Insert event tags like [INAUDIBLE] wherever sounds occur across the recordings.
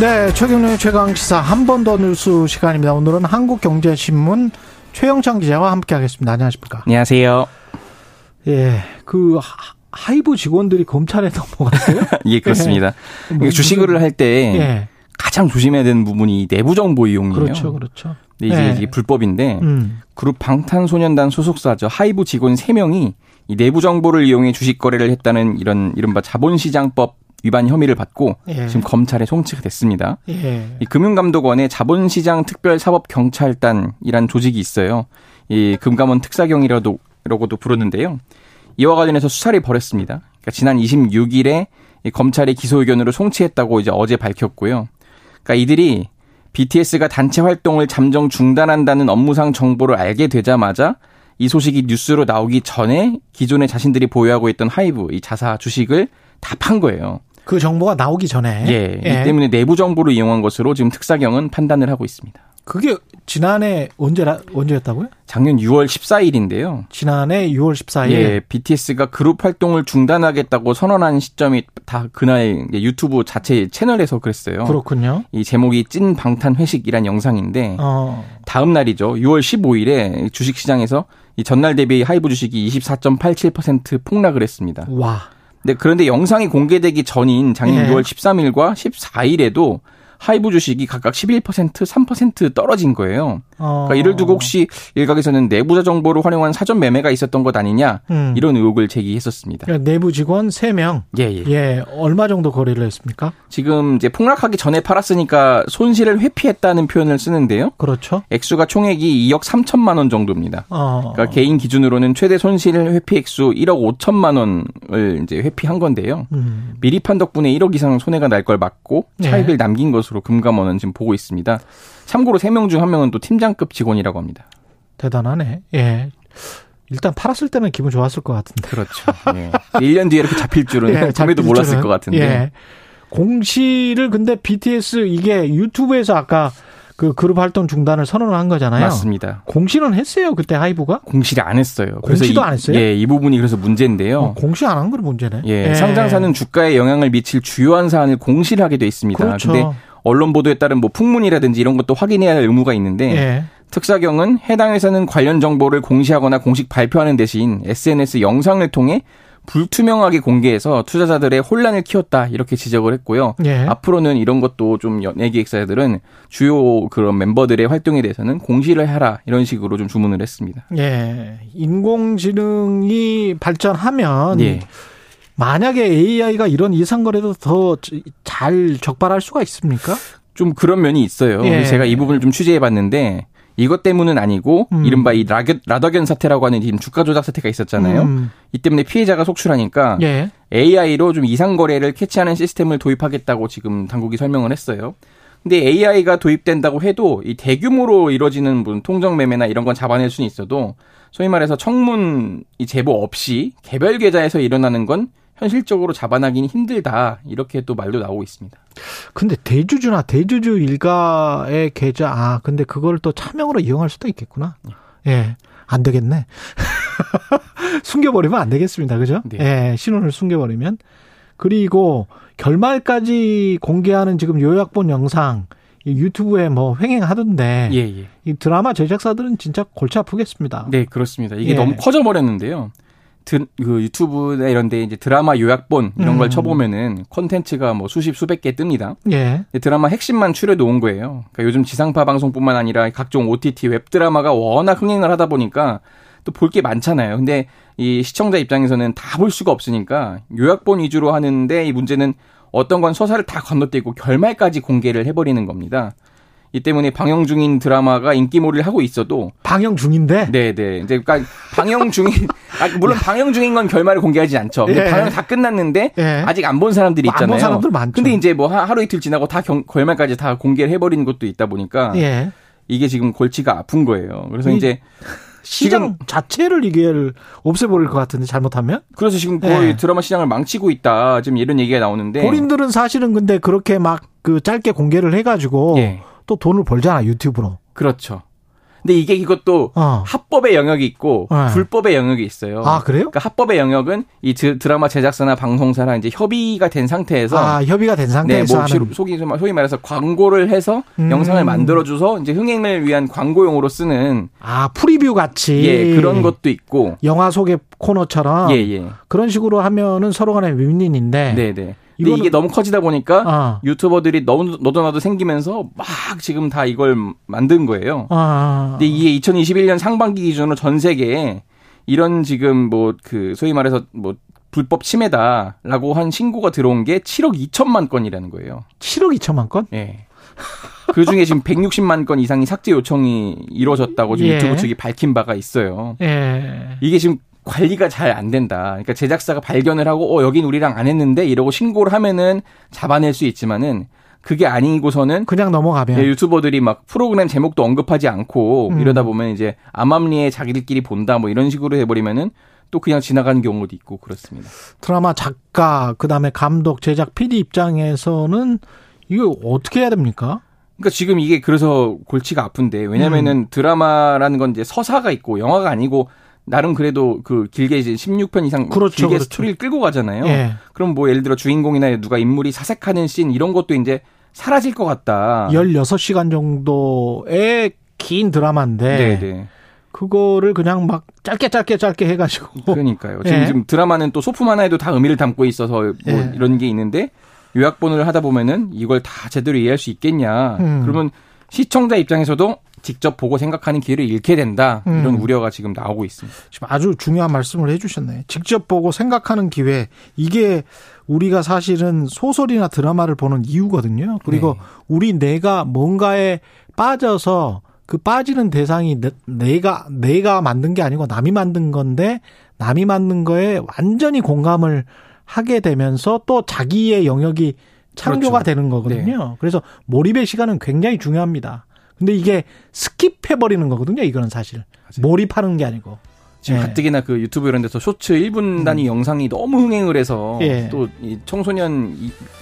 네, 최경영의 최강시사 한 번 더 뉴스 시간입니다. 오늘은 한국경제신문 최형창 기자와 함께하겠습니다. 안녕하십니까? 안녕하세요. 예, 그 하이브 직원들이 검찰에 [LAUGHS] 넘어갔어요? [LAUGHS] 예, 그렇습니다. 예. 뭐 주식을 할때 예. 가장 조심해야 되는 부분이 내부 정보 이용이에요. 그렇죠, 그렇죠. 이제 예. 이게 불법인데 음. 그룹 방탄소년단 소속사죠 하이브 직원 3명이 이 내부 정보를 이용해 주식 거래를 했다는 이런 이른바 자본시장법 위반 혐의를 받고 예. 지금 검찰에 송치가 됐습니다. 예. 이 금융감독원의 자본시장 특별사법경찰단이란 조직이 있어요. 이 금감원 특사경이라도 라고도 부르는데요. 이와 관련해서 수사를 벌였습니다. 그러니까 지난 26일에 검찰의 기소 의견으로 송치했다고 이제 어제 밝혔고요. 그러니까 이들이 BTS가 단체 활동을 잠정 중단한다는 업무상 정보를 알게 되자마자 이 소식이 뉴스로 나오기 전에 기존에 자신들이 보유하고 있던 하이브 이 자사 주식을 다 판 거예요. 그 정보가 나오기 전에. 예. 예. 이 때문에 내부 정보를 이용한 것으로 지금 특사경은 판단을 하고 있습니다. 그게 지난해 언제라 언제였다고요? 작년 6월 14일인데요. 지난해 6월 14일. 예, BTS가 그룹 활동을 중단하겠다고 선언한 시점이 다 그날 유튜브 자체 채널에서 그랬어요. 그렇군요. 이 제목이 찐 방탄 회식이란 영상인데 어. 다음 날이죠. 6월 15일에 주식 시장에서 이 전날 대비 하이브 주식이 24.87% 폭락을 했습니다. 와. 네, 그런데 영상이 공개되기 전인 작년 네. 6월 13일과 14일에도 하이브 주식이 각각 11% 3% 떨어진 거예요. 어. 그러니까 이를 두고 혹시 일각에서는 내부자 정보를 활용한 사전 매매가 있었던 것 아니냐 음. 이런 의혹을 제기했었습니다. 그러니까 내부 직원 3명. 예, 예. 예. 얼마 정도 거래를 했습니까? 지금 이제 폭락하기 전에 팔았으니까 손실을 회피했다는 표현을 쓰는데요. 그렇죠. 액수가 총액이 2억 3천만 원 정도입니다. 어. 그러니까 개인 기준으로는 최대 손실 회피 액수 1억 5천만 원을 이제 회피한 건데요. 음. 미리 판 덕분에 1억 이상 손해가 날 걸 막고 차익을 예. 남긴 것으로 금감원은 지금 보고 있습니다. 참고로 3명 중 1명은 또 팀장 급 직원이라고 합니다. 대단하네. 예. 일단 팔았을 때는 기분 좋았을 것 같은데. 그렇죠. 예. 1년 뒤에 이렇게 잡힐 줄은 [LAUGHS] 예, 잠에도 몰랐을 줄은. 것 같은데. 예. 공시를 근데 BTS 이게 유튜브에서 아까 그 그룹 활동 중단을 선언을 한 거잖아요. 맞습니다. 공시는 했어요 그때 하이브가? 공시를 안 했어요. 공시도 이, 안 했어요? 예, 이 부분이 그래서 문제인데요. 어, 공시 안한거 문제네. 예, 예, 상장사는 주가에 영향을 미칠 주요한 사안을 공시를 하게 돼 있습니다. 그렇죠. 근데 언론 보도에 따른 뭐 풍문이라든지 이런 것도 확인해야 할 의무가 있는데 예. 특사경은 해당 회사는 관련 정보를 공시하거나 공식 발표하는 대신 SNS 영상을 통해 불투명하게 공개해서 투자자들의 혼란을 키웠다 이렇게 지적을 했고요. 예. 앞으로는 이런 것도 좀 연예 기획사들은 주요 그런 멤버들의 활동에 대해서는 공시를 해라 이런 식으로 좀 주문을 했습니다. 예, 인공지능이 발전하면 예. 만약에 AI가 이런 이상거래도 더 잘 적발할 수가 있습니까? 좀 그런 면이 있어요. 예. 제가 이 부분을 좀 취재해 봤는데 이것 때문은 아니고 음. 이른바 이 라더견 사태라고 하는 지금 주가 조작 사태가 있었잖아요. 음. 이 때문에 피해자가 속출하니까 예. AI로 좀 이상 거래를 캐치하는 시스템을 도입하겠다고 지금 당국이 설명을 했어요. 근데 AI가 도입된다고 해도 이 대규모로 이루어지는 분 통정 매매나 이런 건 잡아낼 수는 있어도 소위 말해서 청문 이 제보 없이 개별 계좌에서 일어나는 건 현실적으로 잡아나기는 힘들다 이렇게 또 말도 나오고 있습니다. 근데 대주주나 대주주 일가의 계좌 아 근데 그걸 또 차명으로 이용할 수도 있겠구나. 예. 안 되겠네. [LAUGHS] 숨겨버리면 안 되겠습니다. 그죠? 네. 예, 신원을 숨겨버리면. 그리고 결말까지 공개하는 지금 요약본 영상 유튜브에 뭐 횡행하던데 예, 예. 이 드라마 제작사들은 진짜 골치 아프겠습니다. 네, 그렇습니다. 이게 예. 너무 커져 버렸는데요. 드, 그 유튜브나 이런 데 이제 드라마 요약본 이런 음. 걸 쳐보면은 콘텐츠가 뭐 수십 수백 개 뜹니다. 예. 드라마 핵심만 추려 놓은 거예요. 그러니까 요즘 지상파 방송뿐만 아니라 각종 OTT 웹 드라마가 워낙 흥행을 하다 보니까 또 볼 게 많잖아요. 근데 이 시청자 입장에서는 다 볼 수가 없으니까 요약본 위주로 하는데 이 문제는 어떤 건 서사를 다 건너뛰고 결말까지 공개를 해버리는 겁니다. 이 때문에 방영 중인 드라마가 인기몰이를 하고 있어도 방영 중인데 네네 이제 그러니까 방영 중인 [LAUGHS] 아, 물론 방영 중인 건 결말을 공개하지 않죠. 예. 방영 다 끝났는데 예. 아직 안 본 사람들이 있잖아요. 안 본 사람들 많죠. 근데 이제 뭐 하루 이틀 지나고 다 경, 결말까지 다 공개를 해버리는 것도 있다 보니까 예. 이게 지금 골치가 아픈 거예요. 그래서 이제 시장 자체를 이게 없애버릴 것 같은데 잘못하면? 그래서 지금 거의 네. 드라마 시장을 망치고 있다. 지금 이런 얘기가 나오는데 본인들은 사실은 근데 그렇게 막 그 짧게 공개를 해가지고 네. 또 돈을 벌잖아 유튜브로. 그렇죠. 근데 이게 이것도 어. 합법의 영역이 있고 네. 불법의 영역이 있어요. 아 그래요? 그러니까 합법의 영역은 이 드라마 제작사나 방송사랑 이제 협의가 된 상태에서 아 협의가 된 상태에서 네, 뭐 소위 소위 말해서 광고를 해서 음. 영상을 만들어줘서 이제 흥행을 위한 광고용으로 쓰는 아 프리뷰 같이 예 그런 것도 있고 영화 소개 코너처럼 예, 예. 그런 식으로 하면은 서로 간에 윈윈인데 네네. 네. 근데 이게 너무 커지다 보니까 아. 유튜버들이 너무 너도 나도 생기면서 막 지금 다 이걸 만든 거예요. 아. 근데 이게 2021년 상반기 기준으로 전 세계에 이런 지금 뭐 그 소위 말해서 뭐 불법 침해다라고 한 신고가 들어온 게 7억 2천만 건이라는 거예요. 7억 2천만 건? 예. 네. 그 중에 지금 160만 건 이상이 삭제 요청이 이루어졌다고 지금 예. 유튜브 측이 밝힌 바가 있어요. 예. 이게 지금 관리가 잘 안 된다. 그러니까 제작사가 발견을 하고 어 여긴 우리랑 안 했는데 이러고 신고를 하면은 잡아낼 수 있지만은 그게 아니고서는 그냥 넘어가면 네, 유튜버들이 막 프로그램 제목도 언급하지 않고 음. 이러다 보면 이제 암암리에 자기들끼리 본다 뭐 이런 식으로 해버리면은 또 그냥 지나가는 경우도 있고 그렇습니다. 드라마 작가 그다음에 감독 제작 PD 입장에서는 이거 어떻게 해야 됩니까? 그러니까 지금 이게 그래서 골치가 아픈데 왜냐면은 음. 드라마라는 건 이제 서사가 있고 영화가 아니고 나름 그래도 그 길게 이제 16편 이상 그렇죠, 길게 그렇죠. 스토리를 끌고 가잖아요. 예. 그럼 뭐 예를 들어 주인공이나 누가 인물이 사색하는 씬 이런 것도 이제 사라질 것 같다. 16시간 정도의 긴 드라마인데 네네. 네. 그거를 그냥 막 짧게 짧게 짧게 해가지고 그러니까요. 지금, 예. 지금 드라마는 또 소품 하나에도 다 의미를 담고 있어서 뭐 예. 이런 게 있는데 요약본을 하다 보면은 이걸 다 제대로 이해할 수 있겠냐. 음. 그러면 시청자 입장에서도 직접 보고 생각하는 기회를 잃게 된다. 이런 음. 우려가 지금 나오고 있습니다. 지금 아주 중요한 말씀을 해주셨네. 직접 보고 생각하는 기회. 이게 우리가 사실은 소설이나 드라마를 보는 이유거든요. 그리고 네. 우리 내가 뭔가에 빠져서 그 빠지는 대상이 내, 가 내가 만든 게 아니고 남이 만든 건데 남이 만든 거에 완전히 공감을 하게 되면서 또 자기의 영역이 창조가 그렇죠. 되는 거거든요. 네. 그래서 몰입의 시간은 굉장히 중요합니다. 근데 이게 스킵해버리는 거거든요. 이거는 사실. 맞아요. 몰입하는 게 아니고. 지금 예. 가뜩이나 그 유튜브 이런 데서 쇼츠 1분 단위 음. 영상이 너무 흥행을 해서 예. 또이 청소년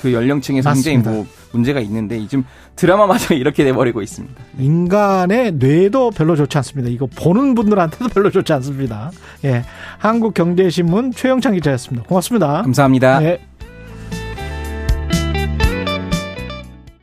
그 연령층에서 맞습니다. 굉장히 뭐 문제가 있는데 지금 드라마마저 [LAUGHS] 이렇게 돼버리고 있습니다. 인간의 뇌도 별로 좋지 않습니다. 이거 보는 분들한테도 [LAUGHS] 별로 좋지 않습니다. 예. 한국경제신문 최영창 기자였습니다. 고맙습니다. 감사합니다. 예.